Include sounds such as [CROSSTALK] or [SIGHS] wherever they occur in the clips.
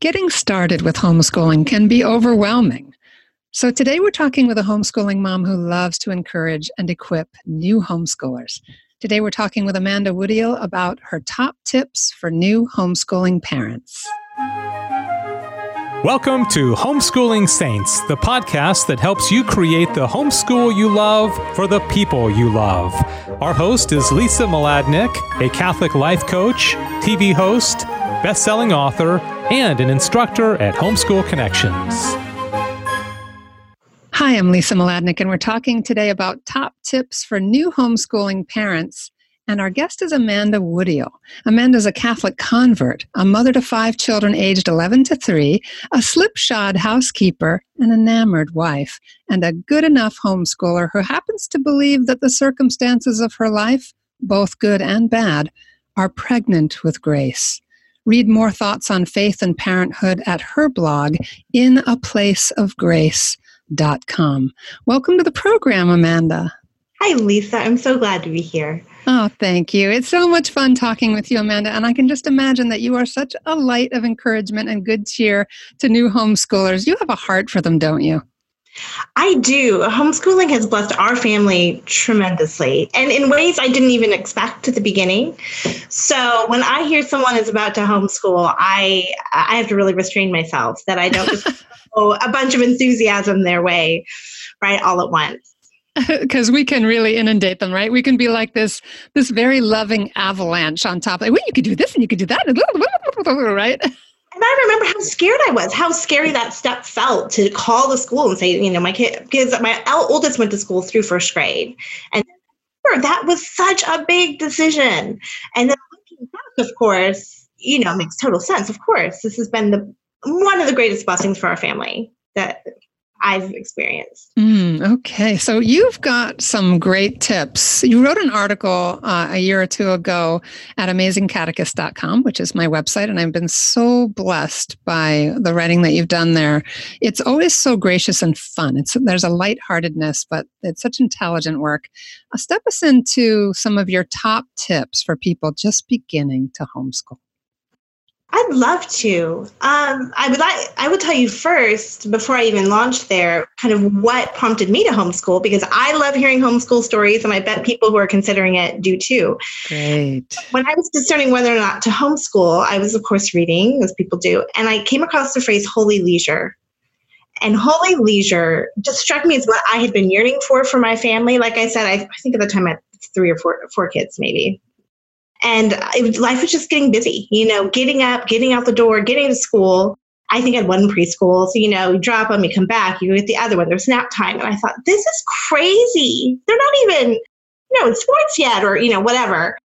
Getting started with homeschooling can be overwhelming. So, today we're talking with a homeschooling mom who loves to encourage and equip new homeschoolers. Today we're talking with Amanda Woodiel about her top tips for new homeschooling parents. Welcome to Homeschooling Saints, the podcast that helps you create the homeschool you love for the people you love. Our host is Lisa Mladinich, a Catholic life coach, TV host, best-selling author, and an instructor at Homeschool Connections. Hi, I'm Lisa Mladinich, and we're talking today about top tips for new homeschooling parents. And our guest is Amanda Woodiel. Amanda is a Catholic convert, a mother to five children aged 11 to 3, a slipshod housekeeper, an enamored wife, and a good enough homeschooler who happens to believe that the circumstances of her life, both good and bad, are pregnant with grace. Read more thoughts on faith and parenthood at her blog, inaplaceofgrace.com. Welcome to the program, Amanda. Hi, Lisa. I'm so glad to be here. Oh, thank you. It's so much fun talking with you, Amanda. And I can just imagine that you are such a light of encouragement and good cheer to new homeschoolers. You have a heart for them, don't you? I do. Homeschooling has blessed our family tremendously and in ways I didn't even expect at the beginning. So when I hear someone is about to homeschool, I I have to really restrain myself that I don't just [LAUGHS] throw a bunch of enthusiasm their way right all at once. [LAUGHS] Because we can really inundate them, right? We can be like this this very loving avalanche on top. Like, well, you could do this and you could do that, [LAUGHS] right? And I remember how scared I was, how scary that step felt to call the school and say, you know, my kid, because my oldest went to school through first grade. And that was such a big decision. And then looking back, of course, you know, makes total sense. Of course, this has been the one of the greatest blessings for our family that I've experienced. Mm, okay. So you've got some great tips. You wrote an article uh, a year or two ago at amazingcatechists.com, which is my website, and I've been so blessed by the writing that you've done there. It's always so gracious and fun. It's there's a lightheartedness, but it's such intelligent work. Uh, step us into some of your top tips for people just beginning to homeschool. I'd love to. Um, I would like. I would tell you first before I even launched there, kind of what prompted me to homeschool because I love hearing homeschool stories, and I bet people who are considering it do too. Great. When I was discerning whether or not to homeschool, I was of course reading, as people do, and I came across the phrase "holy leisure." And holy leisure just struck me as what I had been yearning for for my family. Like I said, I, I think at the time I had three or four four kids, maybe and life was just getting busy, you know, getting up, getting out the door, getting to school. I think I had one preschool. So, you know, you drop them, you come back, you get the other one, there's nap time. And I thought, this is crazy. They're not even, you know, in sports yet or, you know, whatever.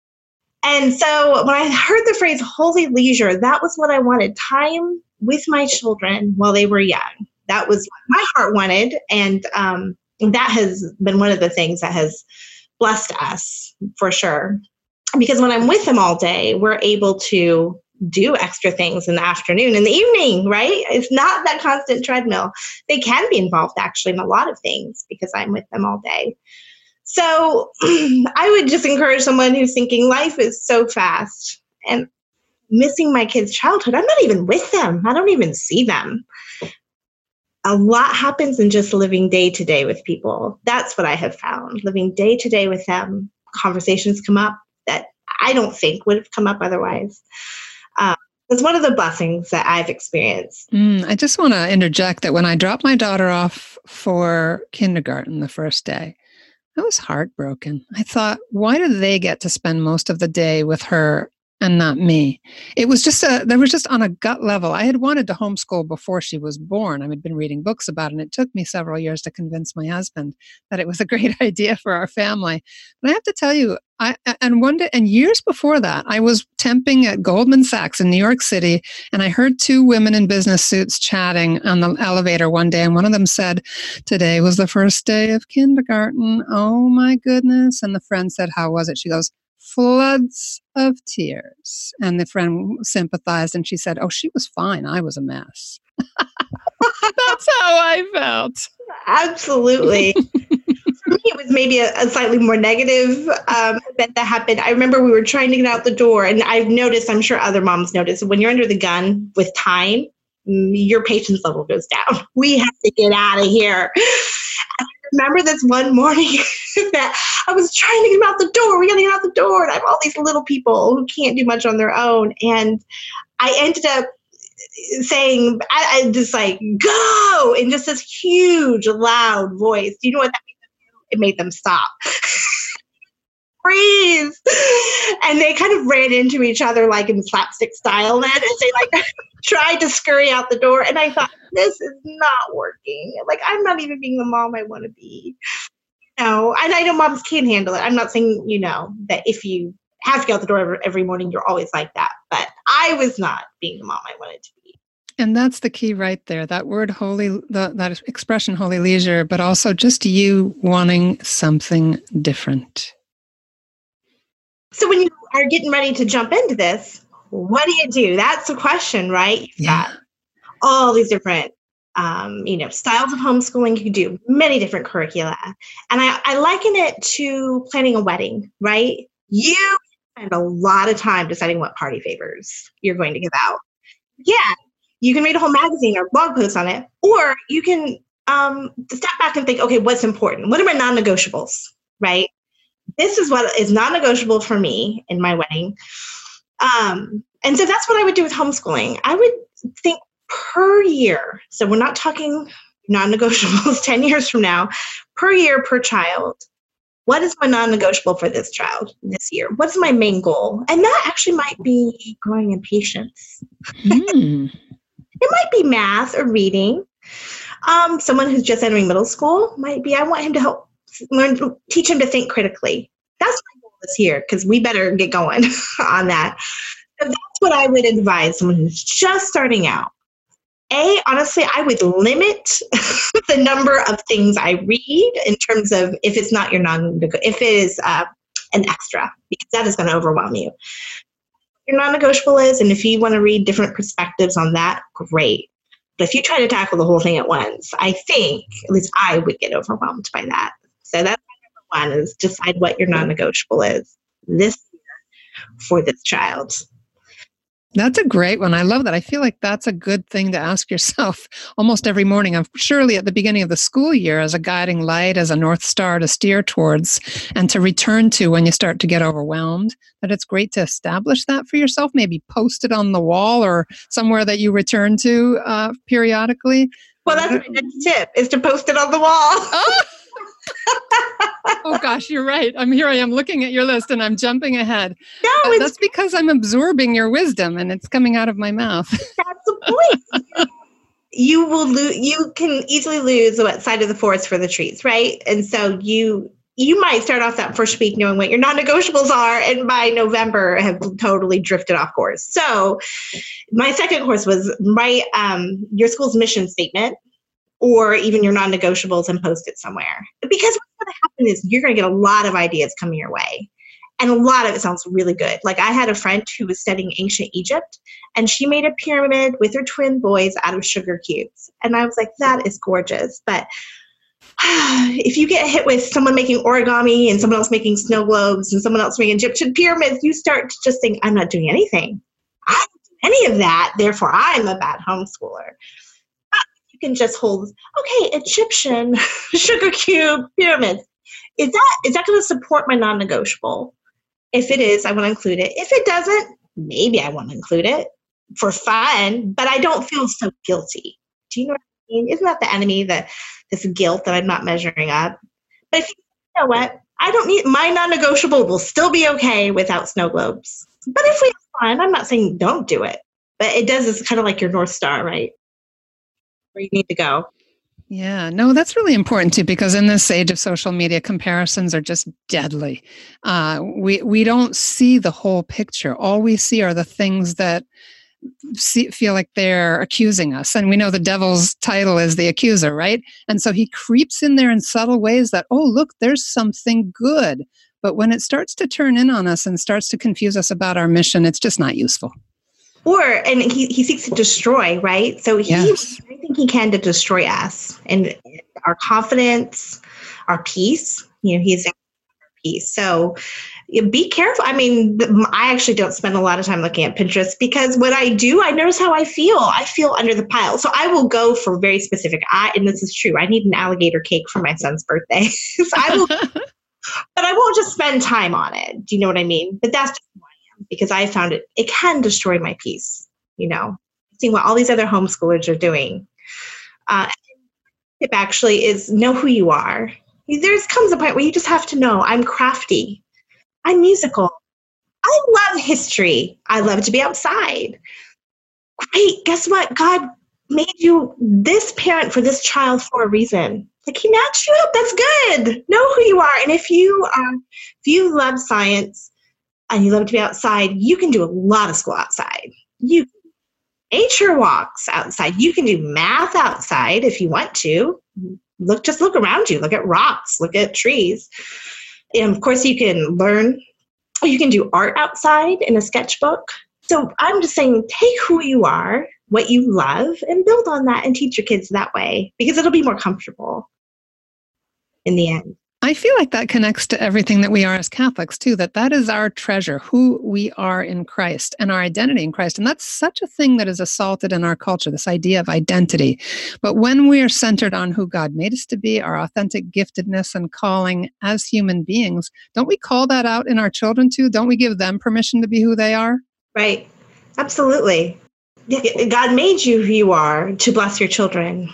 And so when I heard the phrase holy leisure, that was what I wanted time with my children while they were young. That was what my heart wanted. And um, that has been one of the things that has blessed us for sure because when I'm with them all day, we're able to do extra things in the afternoon in the evening, right? It's not that constant treadmill. They can be involved actually in a lot of things because I'm with them all day. So [CLEARS THROAT] I would just encourage someone who's thinking life is so fast and missing my kids' childhood. I'm not even with them, I don't even see them. A lot happens in just living day to day with people. That's what I have found. Living day to day with them, conversations come up, that I don't think would have come up otherwise. Um, it's one of the blessings that I've experienced. Mm, I just want to interject that when I dropped my daughter off for kindergarten the first day, I was heartbroken. I thought, why do they get to spend most of the day with her and not me. It was just a, there was just on a gut level. I had wanted to homeschool before she was born. I had been reading books about it, and it took me several years to convince my husband that it was a [LAUGHS] great idea for our family. But I have to tell you, I, and one day, and years before that, I was temping at Goldman Sachs in New York City, and I heard two women in business suits chatting on the elevator one day, and one of them said, "Today was the first day of kindergarten. Oh my goodness!" And the friend said, "How was it?" She goes, floods of tears. And the friend sympathized and she said, Oh, she was fine. I was a mess. [LAUGHS] That's how I felt. Absolutely. [LAUGHS] For me, it was maybe a, a slightly more negative um, event that happened. I remember we were trying to get out the door, and I've noticed, I'm sure other moms noticed, when you're under the gun with time, your patience level goes down. We have to get out of here. Remember this one morning [LAUGHS] that I was trying to get him out the door. We got to get out the door. And I have all these little people who can't do much on their own. And I ended up saying, I, I just like, go in just this huge, loud voice. Do you know what that do? It made them stop. [LAUGHS] Freeze! And they kind of ran into each other like in slapstick style then as they like [LAUGHS] tried to scurry out the door. And I thought, this is not working. Like, I'm not even being the mom I want to be. No, and I know moms can't handle it. I'm not saying, you know, that if you have to get out the door every, every morning, you're always like that. But I was not being the mom I wanted to be. And that's the key right there. That word holy, the, that expression holy leisure, but also just you wanting something different. So when you are getting ready to jump into this, what do you do? That's the question, right? You've Yeah. got all these different um, you know styles of homeschooling you can do many different curricula and I, I liken it to planning a wedding right you spend a lot of time deciding what party favors you're going to give out yeah you can read a whole magazine or blog post on it or you can um, step back and think okay what's important what are my non-negotiables right this is what is non-negotiable for me in my wedding um, and so that's what i would do with homeschooling i would think per year. So we're not talking non negotiables [LAUGHS] 10 years from now, per year per child. What is my non negotiable for this child this year? What's my main goal? And that actually might be growing in patience. Mm. [LAUGHS] It might be math or reading. Um, someone who's just entering middle school might be, I want him to help learn, teach them to think critically. That's my goal this year because we better get going [LAUGHS] on that. So that's what I would advise someone who's just starting out. A, honestly, I would limit [LAUGHS] the number of things I read in terms of if it's not your non if it is uh, an extra, because that is going to overwhelm you. Your non negotiable is, and if you want to read different perspectives on that, great. But if you try to tackle the whole thing at once, I think, at least I would get overwhelmed by that. So that's number one is decide what your non negotiable is this year for this child. That's a great one. I love that. I feel like that's a good thing to ask yourself [LAUGHS] almost every morning. I'm surely at the beginning of the school year as a guiding light, as a North Star to steer towards and to return to when you start to get overwhelmed. That it's great to establish that for yourself, maybe post it on the wall or somewhere that you return to uh, periodically. Well, that's my next tip is to post it on the wall. [LAUGHS] oh [LAUGHS] gosh, you're right. I'm here. I am looking at your list and I'm jumping ahead. No, Uh, it's that's because I'm absorbing your wisdom and it's coming out of my mouth. [LAUGHS] that's the point. you will lose. You can easily lose what side of the forest for the trees, right? And so you you might start off that first week knowing what your non-negotiables are, and by November have totally drifted off course. So my second course was my um, your school's mission statement or even your non-negotiables and post it somewhere. Because what's going to happen is you're going to get a lot of ideas coming your way. And a lot of it sounds really good. Like I had a friend who was studying ancient Egypt and she made a pyramid with her twin boys out of sugar cubes. And I was like, that is gorgeous. But [SIGHS] if you get hit with someone making origami and someone else making snow globes and someone else making Egyptian pyramids, you start to just think, I'm not doing anything. I don't do any of that. Therefore, I'm a bad homeschooler. Can just hold, okay, Egyptian [LAUGHS] sugar cube pyramids. Is that is that going to support my non-negotiable? If it is, I want to include it. If it doesn't, maybe I want to include it for fun, but I don't feel so guilty. Do you know what I mean? Isn't that the enemy that this guilt that I'm not measuring up? But if you know what, I don't need my non-negotiable will still be okay without snow globes. But if we have fun, I'm not saying don't do it, but it does. It's kind of like your north star, right? Where you need to go. Yeah, no, that's really important too, because in this age of social media, comparisons are just deadly. Uh, we we don't see the whole picture. All we see are the things that see, feel like they're accusing us, and we know the devil's title is the accuser, right? And so he creeps in there in subtle ways that, oh, look, there's something good. But when it starts to turn in on us and starts to confuse us about our mission, it's just not useful. Or and he, he seeks to destroy, right? So he Yes. I think he can to destroy us and our confidence, our peace. You know, he's our peace. So be careful. I mean, I actually don't spend a lot of time looking at Pinterest because when I do, I notice how I feel. I feel under the pile. So I will go for very specific. I and this is true. I need an alligator cake for my son's birthday. [LAUGHS] so I will [LAUGHS] but I won't just spend time on it. Do you know what I mean? But that's just who I am because I found it it can destroy my peace, you know. Seeing what all these other homeschoolers are doing. Uh tip actually is know who you are. There's comes a point where you just have to know I'm crafty. I'm musical. I love history. I love to be outside. Great. Guess what? God made you this parent for this child for a reason. Like he matched you up. That's good. Know who you are. And if you are, if you love science and you love to be outside, you can do a lot of school outside. You nature walks outside. You can do math outside if you want to. Look, just look around you. Look at rocks. Look at trees. And of course, you can learn. You can do art outside in a sketchbook. So I'm just saying, take who you are, what you love, and build on that and teach your kids that way because it'll be more comfortable in the end. I feel like that connects to everything that we are as Catholics too, that that is our treasure, who we are in Christ and our identity in Christ. And that's such a thing that is assaulted in our culture, this idea of identity. But when we are centered on who God made us to be, our authentic giftedness and calling as human beings, don't we call that out in our children too? Don't we give them permission to be who they are? Right. Absolutely. God made you who you are to bless your children.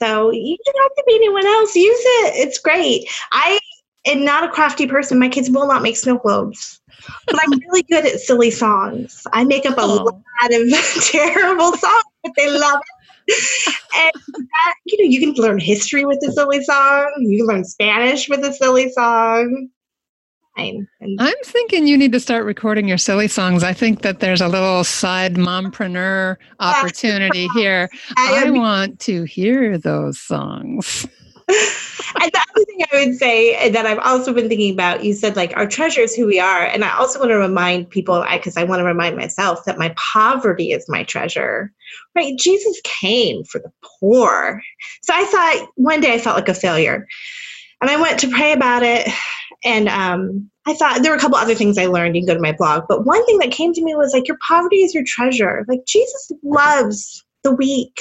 So you don't have to be anyone else. Use it. It's great. I am not a crafty person. My kids will not make snow globes. But I'm really good at silly songs. I make up a oh. lot of [LAUGHS] terrible songs, but they love it. and that, you know, you can learn history with a silly song. You can learn Spanish with a silly song fine. And I'm thinking you need to start recording your silly songs. I think that there's a little side mompreneur opportunity here. I, I want to hear those songs. [LAUGHS] and the other thing I would say that I've also been thinking about, you said like our treasure is who we are. And I also want to remind people, because I, I want to remind myself that my poverty is my treasure, right? Jesus came for the poor. So I thought one day I felt like a failure. And I went to pray about it and um, I thought there were a couple other things I learned. You can go to my blog. But one thing that came to me was like, your poverty is your treasure. Like, Jesus loves the weak,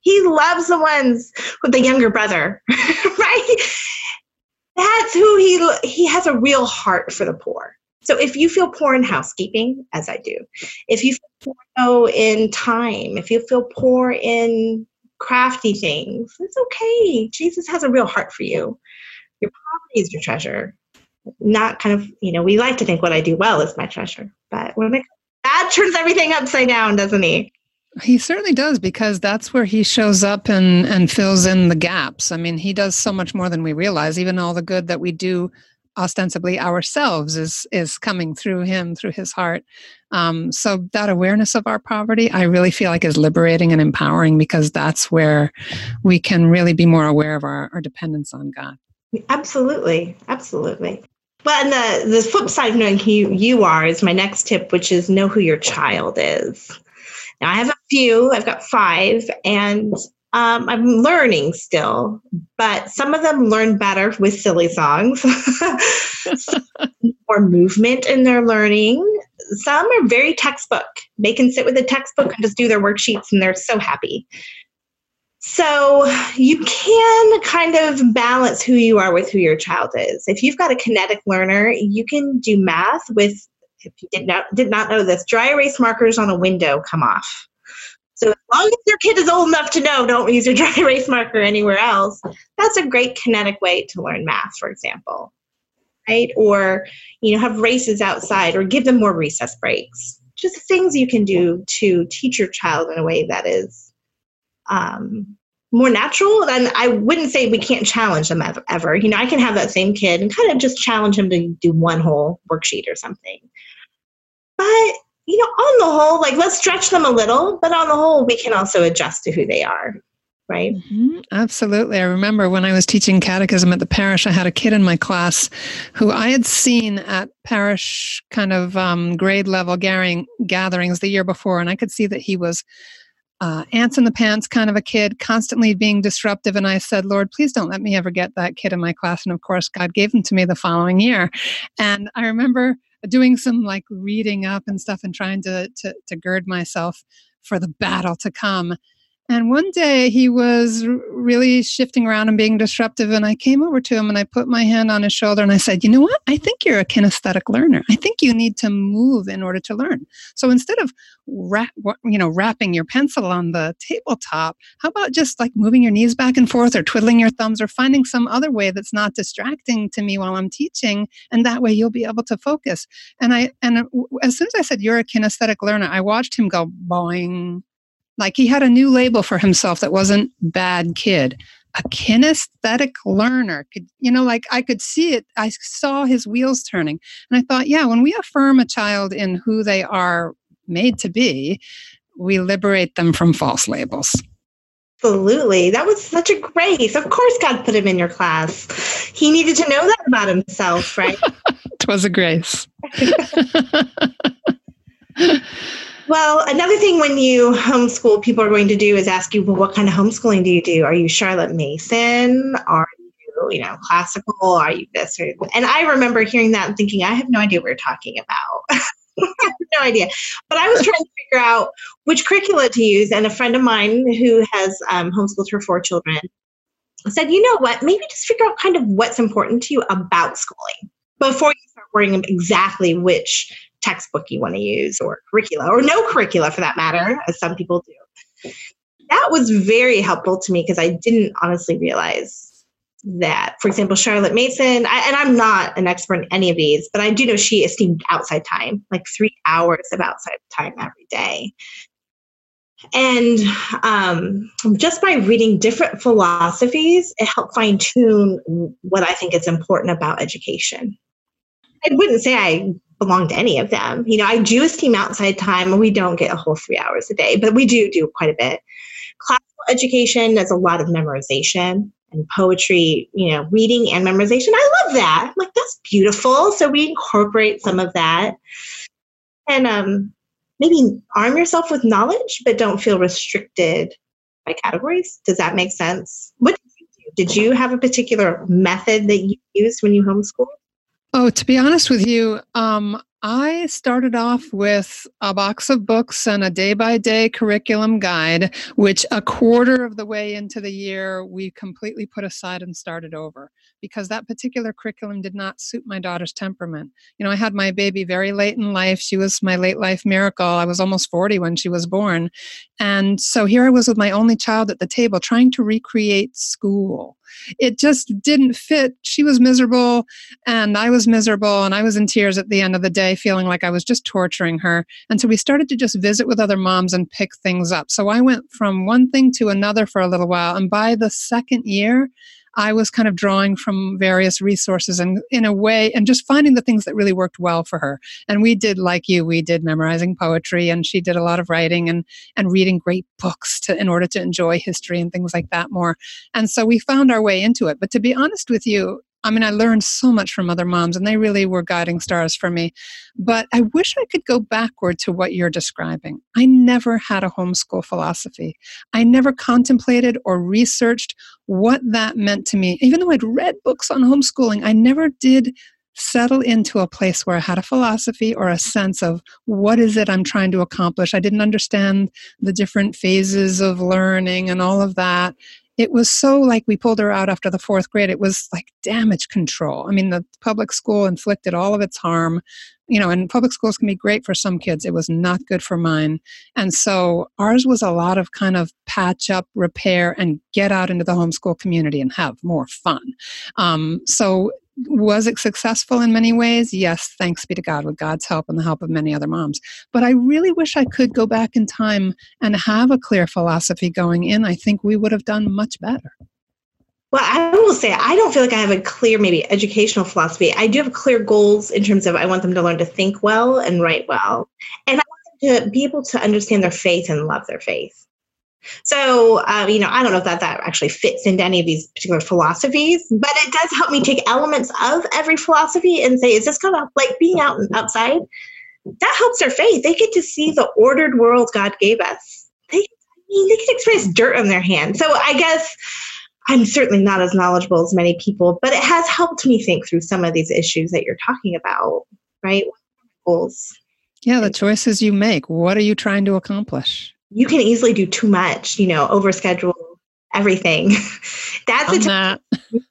He loves the ones with the younger brother, [LAUGHS] right? That's who he he has a real heart for the poor. So if you feel poor in housekeeping, as I do, if you feel poor in time, if you feel poor in crafty things, it's okay. Jesus has a real heart for you. Your poverty is your treasure not kind of, you know, we like to think what I do well is my treasure, but when it, that turns everything upside down, doesn't he? He certainly does because that's where he shows up and and fills in the gaps. I mean, he does so much more than we realize. Even all the good that we do ostensibly ourselves is is coming through him through his heart um, so that awareness of our poverty i really feel like is liberating and empowering because that's where we can really be more aware of our, our dependence on god absolutely absolutely well, and the, the flip side of knowing who you are is my next tip, which is know who your child is. Now, I have a few, I've got five, and um, I'm learning still, but some of them learn better with silly songs, [LAUGHS] more movement in their learning. Some are very textbook. They can sit with a textbook and just do their worksheets, and they're so happy. So you can kind of balance who you are with who your child is. If you've got a kinetic learner, you can do math with, if you did not, did not know this, dry erase markers on a window come off. So as long as your kid is old enough to know, don't use your [LAUGHS] dry erase marker anywhere else. That's a great kinetic way to learn math, for example. Right? Or, you know, have races outside or give them more recess breaks. Just things you can do to teach your child in a way that is um, more natural. And I wouldn't say we can't challenge them ever. You know, I can have that same kid and kind of just challenge him to do one whole worksheet or something. But, you know, on the whole, like let's stretch them a little, but on the whole, we can also adjust to who they are. Right. Mm-hmm. Absolutely. I remember when I was teaching catechism at the parish, I had a kid in my class who I had seen at parish kind of um, grade level gathering, gatherings the year before, and I could see that he was uh, ants in the pants kind of a kid, constantly being disruptive. And I said, Lord, please don't let me ever get that kid in my class. And of course, God gave him to me the following year. And I remember doing some like reading up and stuff and trying to, to, to gird myself for the battle to come. And one day he was really shifting around and being disruptive. And I came over to him and I put my hand on his shoulder and I said, You know what? I think you're a kinesthetic learner. I think you need to move in order to learn. So instead of rap, you know, rapping your pencil on the tabletop, how about just like moving your knees back and forth or twiddling your thumbs or finding some other way that's not distracting to me while I'm teaching? And that way you'll be able to focus. And I, and uh, as soon as I said, You're a kinesthetic learner, I watched him go boing like he had a new label for himself that wasn't bad kid. A kinesthetic learner could, you know, like I could see it. I saw his wheels turning. And I thought, yeah, when we affirm a child in who they are made to be, we liberate them from false labels. Absolutely. That was such a grace. Of course, God put him in your class. He needed to know that about himself, right? [LAUGHS] it was a grace. [LAUGHS] Well, another thing when you homeschool, people are going to do is ask you, well, what kind of homeschooling do you do? Are you Charlotte Mason? Are you, you know, classical? Are you this? Or, and I remember hearing that and thinking, I have no idea what you're talking about. [LAUGHS] No idea. But I was trying to figure out which curricula to use. And a friend of mine who has um, homeschooled her four children said, you know what? Maybe just figure out kind of what's important to you about schooling before you start worrying exactly which textbook you want to use or curricula or no curricula for that matter, as some people do. That was very helpful to me because I didn't honestly realize that, for example, Charlotte Mason, I, and I'm not an expert in any of these, but I do know she esteemed outside time, like three hours of outside time every day. And um, just by reading different philosophies, it helped fine tune what I think is important about education. I wouldn't say I belong to any of them. You know, I do a STEAM outside time, and we don't get a whole three hours a day, but we do do quite a bit. Classical education does a lot of memorization and poetry, you know, reading and memorization. I love that. I'm like, that's beautiful. So we incorporate some of that. And um, maybe arm yourself with knowledge, but don't feel restricted by categories. Does that make sense? What did you do? Did you have a particular method that you used when you homeschooled? Oh, to be honest with you, um, I started off with a box of books and a day by day curriculum guide, which a quarter of the way into the year we completely put aside and started over because that particular curriculum did not suit my daughter's temperament. You know, I had my baby very late in life. She was my late life miracle. I was almost 40 when she was born. And so here I was with my only child at the table trying to recreate school. It just didn't fit. She was miserable and I was miserable and I was in tears at the end of the day, feeling like I was just torturing her. And so we started to just visit with other moms and pick things up. So I went from one thing to another for a little while. And by the second year, I was kind of drawing from various resources and in a way, and just finding the things that really worked well for her. And we did, like you, we did memorizing poetry, and she did a lot of writing and and reading great books to in order to enjoy history and things like that more. And so we found our way into it. But to be honest with you, I mean, I learned so much from other moms, and they really were guiding stars for me. But I wish I could go backward to what you're describing. I never had a homeschool philosophy. I never contemplated or researched what that meant to me. Even though I'd read books on homeschooling, I never did settle into a place where I had a philosophy or a sense of what is it I'm trying to accomplish. I didn't understand the different phases of learning and all of that it was so like we pulled her out after the fourth grade. It was like damage control. I mean, the public school inflicted all of its harm, you know, and public schools can be great for some kids. It was not good for mine. And so ours was a lot of kind of patch up, repair, and get out into the homeschool community and have more fun. Um, so was it successful in many ways? Yes, thanks be to God, with God's help and the help of many other moms. But I really wish I could go back in time and have a clear philosophy going in. I think we would have done much better. Well, I will say I don't feel like I have a clear, maybe educational philosophy. I do have clear goals in terms of I want them to learn to think well and write well, and I want them to be able to understand their faith and love their faith. So, uh, you know, I don't know if that, that actually fits into any of these particular philosophies, but it does help me take elements of every philosophy and say, is this kind of like being out and outside? That helps their faith. They get to see the ordered world God gave us. They I mean, they can experience dirt on their hands. So I guess I'm certainly not as knowledgeable as many people, but it has helped me think through some of these issues that you're talking about, right? Goals. Yeah, the choices you make. What are you trying to accomplish? You can easily do too much, you know, overschedule everything. [LAUGHS] That's a, that.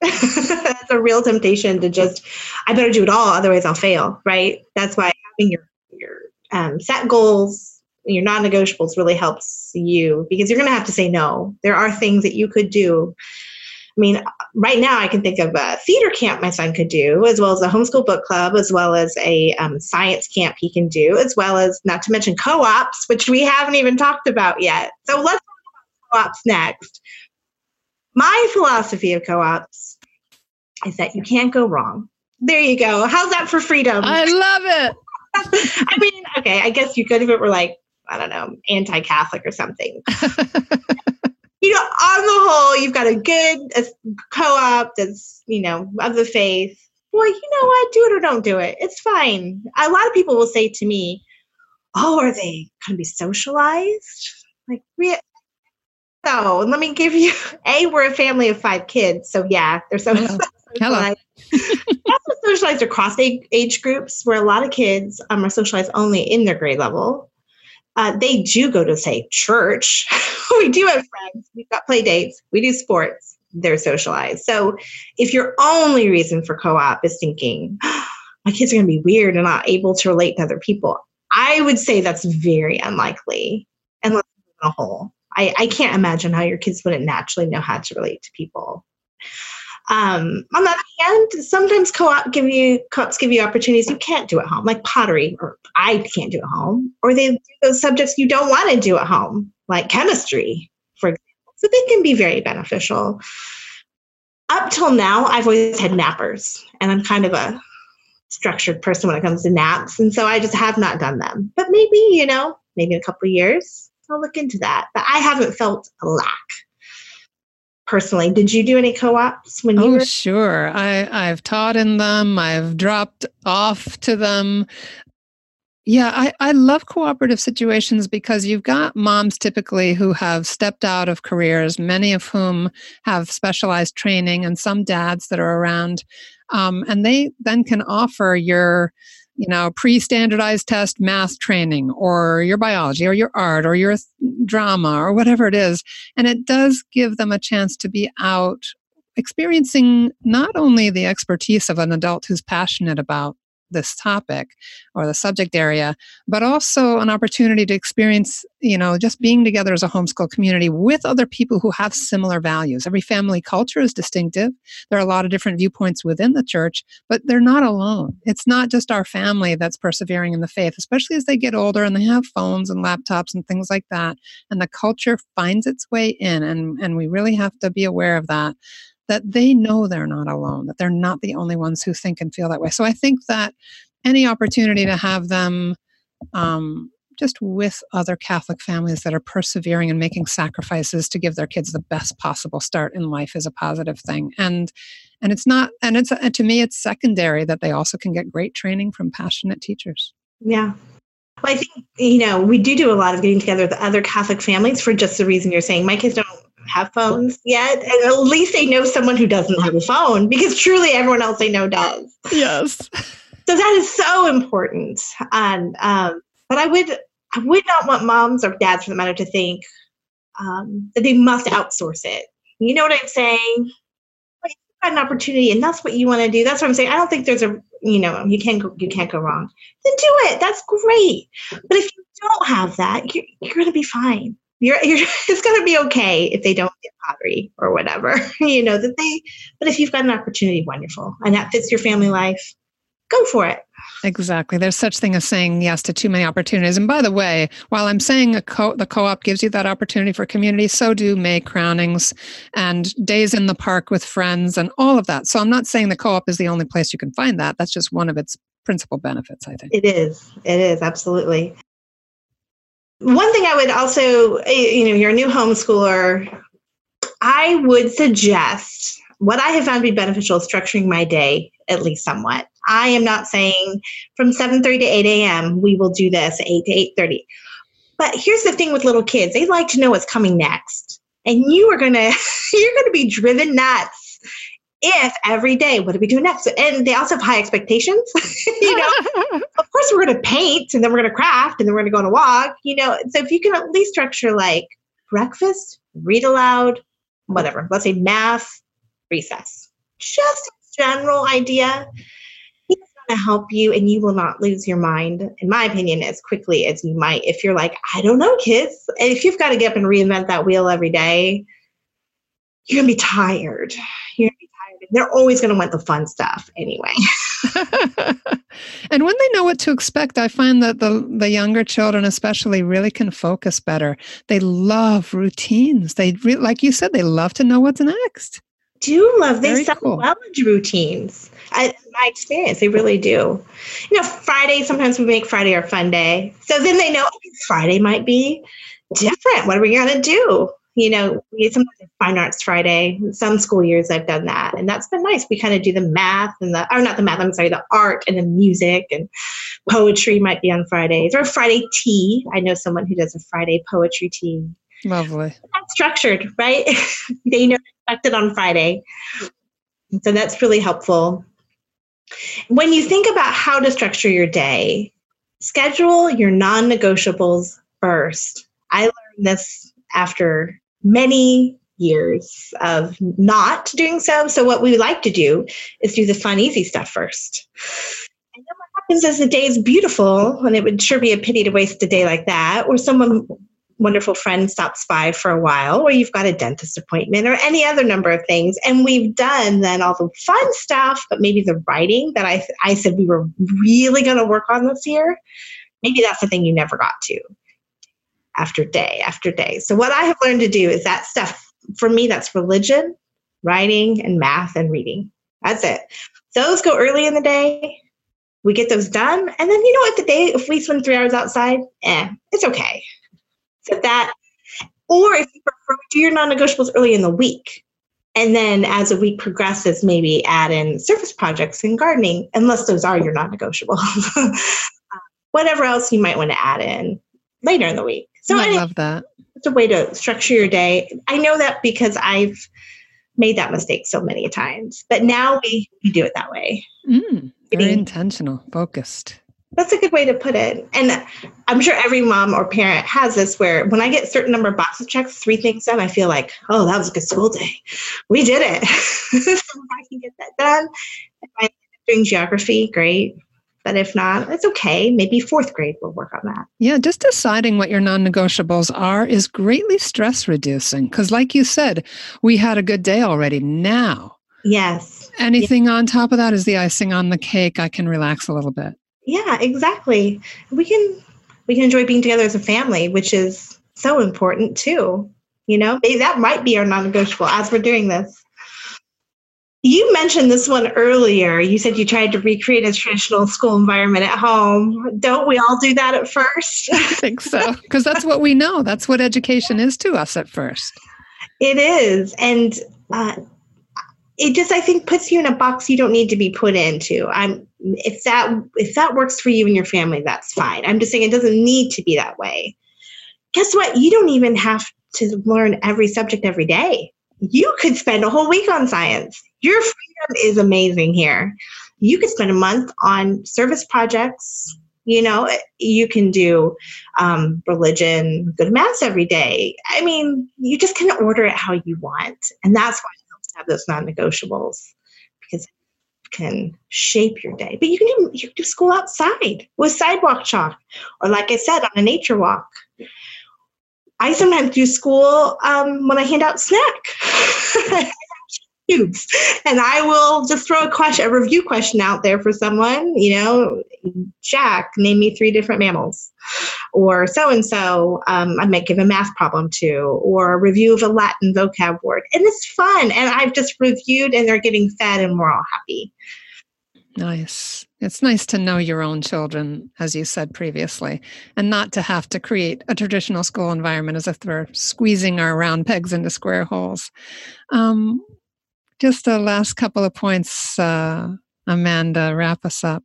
[LAUGHS] that's a real temptation to just, I better do it all, otherwise I'll fail, right? That's why having your your um, set goals, your non-negotiables really helps you because you're going to have to say no. There are things that you could do mean, right now I can think of a theater camp my son could do, as well as a homeschool book club, as well as a um, science camp he can do, as well as not to mention co-ops, which we haven't even talked about yet. So let's talk about co-ops next. My philosophy of co-ops is that you can't go wrong. There you go. How's that for freedom? I love it. [LAUGHS] I mean, okay, I guess you could if it were like, I don't know, anti-Catholic or something. [LAUGHS] you know, on the whole, you've got a good a co-op that's, you know, of the faith. Boy, you know what? Do it or don't do it. It's fine. A lot of people will say to me, "Oh, are they going to be socialized?" Like, we. So let me give you. A, we're a family of five kids, so yeah, they're so. Hello. [LAUGHS] Hello. also socialized across age groups, where a lot of kids um, are socialized only in their grade level. Uh, they do go to say church. [LAUGHS] we do have friends. We've got play dates. We do sports. They're socialized. So if your only reason for co-op is thinking [GASPS] my kids are going to be weird and not able to relate to other people, I would say that's very unlikely unless in a whole. I, I can't imagine how your kids wouldn't naturally know how to relate to people. Um, on the other hand, sometimes co-op give you co-ops give you opportunities you can't do at home, like pottery, or I can't do at home, or they do those subjects you don't want to do at home, like chemistry, for example. So they can be very beneficial. Up till now, I've always had nappers, and I'm kind of a structured person when it comes to naps, and so I just have not done them. But maybe, you know, maybe in a couple years, I'll look into that. But I haven't felt a lack personally. Did you do any co-ops when you oh, were? sure. I, I've taught in them. I've dropped off to them. Yeah, I, I love cooperative situations because you've got moms typically who have stepped out of careers, many of whom have specialized training, and some dads that are around. Um, and they then can offer your you know, pre-standardized test math training or your biology or your art or your drama or whatever it is. And it does give them a chance to be out experiencing not only the expertise of an adult who's passionate about this topic or the subject area, but also an opportunity to experience, you know, just being together as a homeschool community with other people who have similar values. Every family culture is distinctive. There are a lot of different viewpoints within the church, but they're not alone. It's not just our family that's persevering in the faith, especially as they get older and they have phones and laptops and things like that. And the culture finds its way in, and, and we really have to be aware of that that they know they're not alone, that they're not the only ones who think and feel that way. So I think that any opportunity to have them um, just with other Catholic families that are persevering and making sacrifices to give their kids the best possible start in life is a positive thing. And and it's not and it's and to me it's secondary that they also can get great training from passionate teachers. Yeah. Well, I think you know we do do a lot of getting together with other Catholic families for just the reason you're saying. My kids don't have phones yet. And at least they know someone who doesn't have a phone because truly everyone else they know does. Yes. So that is so important. And um, but I would I would not want moms or dads for the matter to think um, that they must outsource it. You know what I'm saying? Like got an opportunity and that's what you want to do. That's what I'm saying. I don't think there's a you know you can't go, you can't go wrong. Then do it. That's great. But if you don't have that, you're, you're going to be fine you're, [LAUGHS] you're it's going to be okay if they don't get pottery or whatever [LAUGHS] you know that they but if you've got an opportunity wonderful and that fits your family life go for it. Exactly. There's such thing as saying yes to too many opportunities and by the way while i'm saying a co- the co-op gives you that opportunity for community so do may crownings and days in the park with friends and all of that. So i'm not saying the co-op is the only place you can find that. That's just one of its principal benefits i think. It is. It is. Absolutely one thing I would also, eh, you know, you're a new homeschooler. I would suggest what I have found to be beneficial is structuring my day at least somewhat. I am not saying from 7:30 to 8 a.m. we will do this 8 to 8:30. But here's the thing with little kids they like to know what's coming next. And you are to, [LAUGHS] you're to be driven nuts if every day, what do we do next? And they also have high expectations. [LAUGHS] you know, [LAUGHS] of course, we're going to paint and then we're going to craft and then we're going to go on a walk. You know, so if you can at least structure like breakfast, read aloud, whatever, let's say math, recess, just a general idea. It's going to help you and you will not lose your mind, in my opinion, as quickly as you might if you're like, I don't know, kids. And if you've got to get up and reinvent that wheel every day, you're going to be tired. You're going to be they're always going to want the fun stuff anyway. [LAUGHS] [LAUGHS] and when they know what to expect, I find that the the younger children, especially, really can focus better. They love routines. They re- like you said, they love to know what's next. Do love they set cool. well routines. I, my experience, they really do. You know, Friday sometimes we make Friday our fun day, so then they know Friday might be different. What are we gonna do? You know, we sometimes Fine Arts Friday. Some school years I've done that, and that's been nice. We kind of do the math and the, or not the math. I'm sorry, the art and the music and poetry might be on Fridays or Friday tea. I know someone who does a Friday poetry tea. Lovely. That's structured, right? [LAUGHS] they know expected on Friday, so that's really helpful. When you think about how to structure your day, schedule your non-negotiables first. I learned this after many years of not doing so. So, what we like to do is do the fun, easy stuff first. And then what happens is the day is beautiful, and it would sure be a pity to waste a day like that, or someone wonderful friend stops by for a while, or you've got a dentist appointment, or any other number of things. And we've done then all the fun stuff, but maybe the writing that I, I said we were really going to work on this year, maybe that's the thing you never got to after day after day. So, what I have learned to do is that stuff for me, that's religion, writing, and math and reading. That's it. Those go early in the day. We get those done. And then, you know what, the day, if we spend three hours outside, eh, it's okay. So, that, or if you prefer, do your non negotiables early in the week. And then as a week progresses, maybe add in surface projects and gardening, unless those are your non negotiables. [LAUGHS] Whatever else you might want to add in later in the week. So I love that. It's a way to structure your day. I know that because I've made that mistake so many times, but now we, we do it that way. Mm, very intentional, focused. That's a good way to put it. And I'm sure every mom or parent has this where when I get a certain number of boxes checked, three things done, I feel like, oh, that was a good school day. We did it. [LAUGHS] so I can get that done, if I'm doing geography, great. But if not, it's okay. Maybe fourth grade will work on that. Yeah, just deciding what your non negotiables are is greatly stress reducing. Because, like you said, we had a good day already. Now, yes. Anything on top of that is the icing on the cake. I can relax a little bit. Yeah, exactly. We can we can enjoy being together as a family, which is so important too. You know, maybe that might be our non-negotiable as we're doing this. You mentioned this one earlier. You said you tried to recreate a traditional school environment at home. Don't we all do that at first? [LAUGHS] I think so, because that's what we know. That's what education is to us at first. It is. And uh, it just, I think, puts you in a box you don't need to be put into. I'm, if that if that works for you and your family, that's fine. I'm just saying it doesn't need to be that way. Guess what? You don't even have to learn every subject every day you could spend a whole week on science. Your freedom is amazing here. You could spend a month on service projects. You know, you can do um, religion, good mass every day. I mean, you just can order it how you want. And that's why it helps to have those non negotiables because it can shape your day. But you can, do, you can do school outside with sidewalk chalk, or like I said, on a nature walk. I sometimes do school um, when I hand out snack [LAUGHS] cubes, and I will just throw a question, a review question out there for someone. You know, Jack, name me three different mammals, or so and so. I might give a math problem to, or a review of a Latin vocab word, and it's fun. And I've just reviewed, and they're getting fed, and we're all happy. Nice. It's nice to know your own children, as you said previously, and not to have to create a traditional school environment as if we're squeezing our round pegs into square holes. Um, just the last couple of points, uh, Amanda, wrap us up.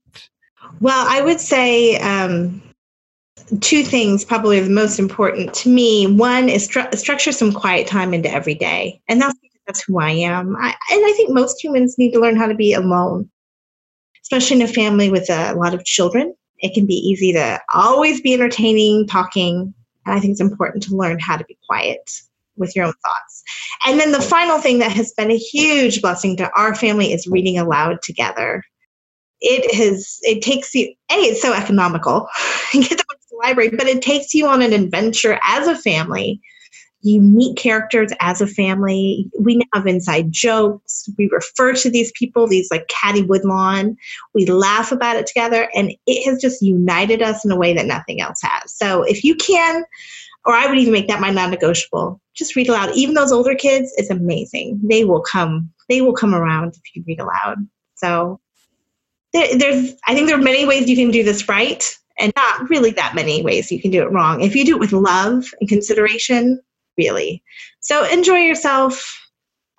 Well, I would say um, two things probably the most important to me. One is stru- structure some quiet time into every day. And that's that's who I am. I, and I think most humans need to learn how to be alone, especially in a family with a lot of children. It can be easy to always be entertaining, talking. And I think it's important to learn how to be quiet with your own thoughts. And then the final thing that has been a huge blessing to our family is reading aloud together. It has it takes you a it's so economical. [LAUGHS] get to the library, but it takes you on an adventure as a family. You meet characters as a family. We now have inside jokes. We refer to these people, these like Caddie Woodlawn. We laugh about it together, and it has just united us in a way that nothing else has. So if you can or I would even make that my non-negotiable. Just read aloud. Even those older kids, it's amazing. They will come. They will come around if you read aloud. So there, there's. I think there are many ways you can do this right, and not really that many ways you can do it wrong. If you do it with love and consideration, really. So enjoy yourself.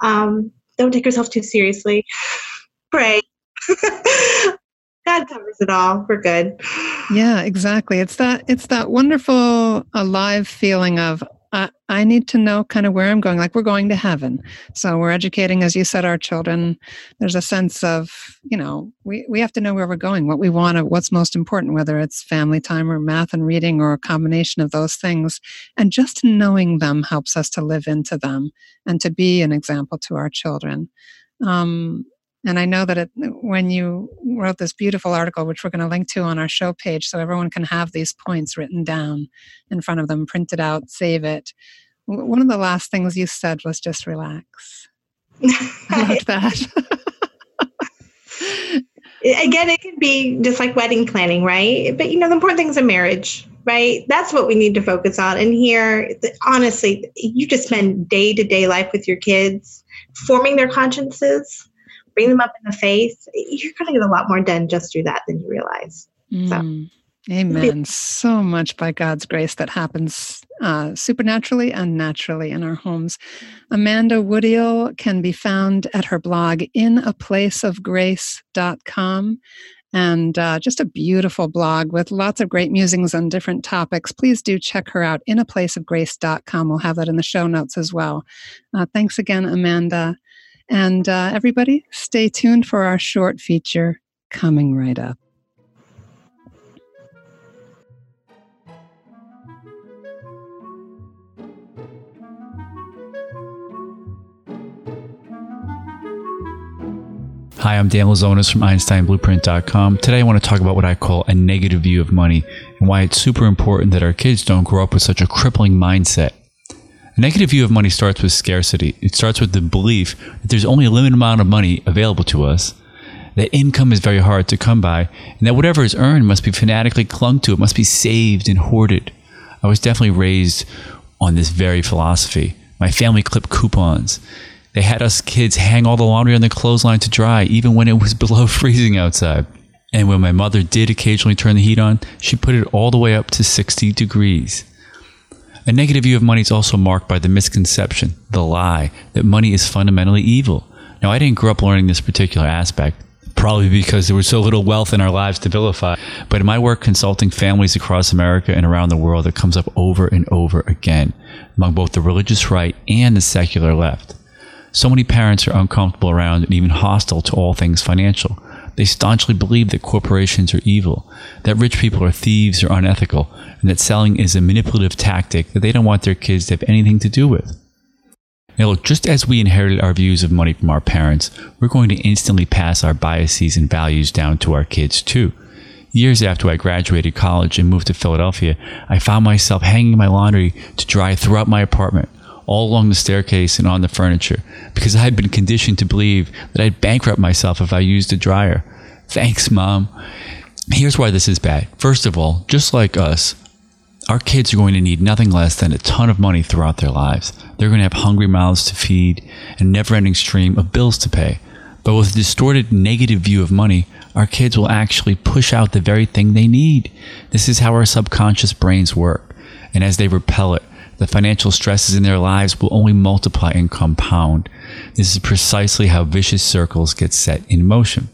Um, don't take yourself too seriously. [LAUGHS] Pray. [LAUGHS] God covers it all. We're good. Yeah, exactly. It's that it's that wonderful alive feeling of I, I need to know kind of where I'm going. Like we're going to heaven. So we're educating, as you said, our children. There's a sense of, you know, we, we have to know where we're going, what we want, what's most important, whether it's family time or math and reading or a combination of those things. And just knowing them helps us to live into them and to be an example to our children. Um, and I know that it, when you wrote this beautiful article, which we're going to link to on our show page, so everyone can have these points written down in front of them, print it out, save it. One of the last things you said was just relax. [LAUGHS] I love that. [LAUGHS] Again, it can be just like wedding planning, right? But you know, the important thing is a marriage, right? That's what we need to focus on. And here, honestly, you just spend day to day life with your kids, forming their consciences bring them up in the face, you're going to get a lot more done just through that than you realize. Mm. So. Amen. So much by God's grace that happens uh, supernaturally and naturally in our homes. Amanda Woodiel can be found at her blog, inaplaceofgrace.com. And uh, just a beautiful blog with lots of great musings on different topics. Please do check her out, inaplaceofgrace.com. We'll have that in the show notes as well. Uh, thanks again, Amanda. And uh, everybody, stay tuned for our short feature coming right up. Hi, I'm Dan Louzonis from EinsteinBlueprint.com. Today I want to talk about what I call a negative view of money and why it's super important that our kids don't grow up with such a crippling mindset. A negative view of money starts with scarcity. It starts with the belief that there's only a limited amount of money available to us, that income is very hard to come by, and that whatever is earned must be fanatically clung to, it must be saved and hoarded. I was definitely raised on this very philosophy. My family clipped coupons. They had us kids hang all the laundry on the clothesline to dry, even when it was [LAUGHS] below freezing outside. And when my mother did occasionally turn the heat on, she put it all the way up to 60 degrees. A negative view of money is also marked by the misconception, the lie, that money is fundamentally evil. Now, I didn't grow up learning this particular aspect, probably because there was so little wealth in our lives to vilify. But in my work consulting families across America and around the world, it comes up over and over again among both the religious right and the secular left. So many parents are uncomfortable around and even hostile to all things financial. They staunchly believe that corporations are evil, that rich people are thieves or unethical, and that selling is a manipulative tactic that they don't want their kids to have anything to do with. Now, look, just as we inherited our views of money from our parents, we're going to instantly pass our biases and values down to our kids too. Years after I graduated college and moved to Philadelphia, I found myself hanging my laundry to dry throughout my apartment, all along the staircase and on the furniture, because I had been conditioned to believe that I'd bankrupt myself if I used a dryer. Thanks, Mom. Here's why this is bad. First of all, just like us, our kids are going to need nothing less than a ton of money throughout their lives. They're going to have hungry mouths to feed and never ending stream of bills to pay. But with a distorted negative view of money, our kids will actually push out the very thing they need. This is how our subconscious brains work. And as they repel it, the financial stresses in their lives will only multiply and compound. This is precisely how vicious circles get set in motion.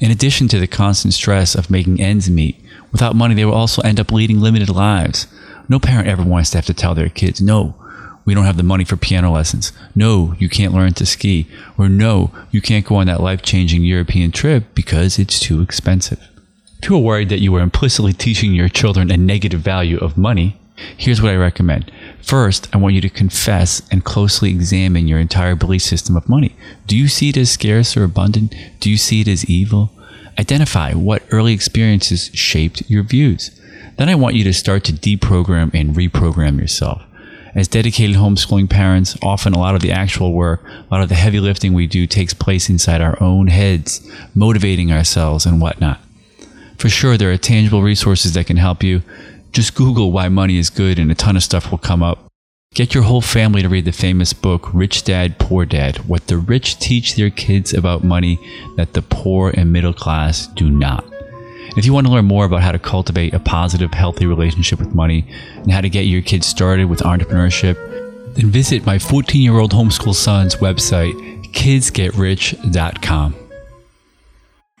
In addition to the constant stress of making ends meet, Without money, they will also end up leading limited lives. No parent ever wants to have to tell their kids, no, we don't have the money for piano lessons. No, you can't learn to ski. Or no, you can't go on that life changing European trip because it's too expensive. If you are worried that you are implicitly teaching your children a negative value of money, here's what I recommend. First, I want you to confess and closely examine your entire belief system of money. Do you see it as scarce or abundant? Do you see it as evil? Identify what early experiences shaped your views. Then I want you to start to deprogram and reprogram yourself. As dedicated homeschooling parents, often a lot of the actual work, a lot of the heavy lifting we do takes place inside our own heads, motivating ourselves and whatnot. For sure, there are tangible resources that can help you. Just Google why money is good and a ton of stuff will come up. Get your whole family to read the famous book, Rich Dad, Poor Dad What the Rich Teach Their Kids About Money That the Poor and Middle Class Do Not. If you want to learn more about how to cultivate a positive, healthy relationship with money and how to get your kids started with entrepreneurship, then visit my 14 year old homeschool son's website, kidsgetrich.com.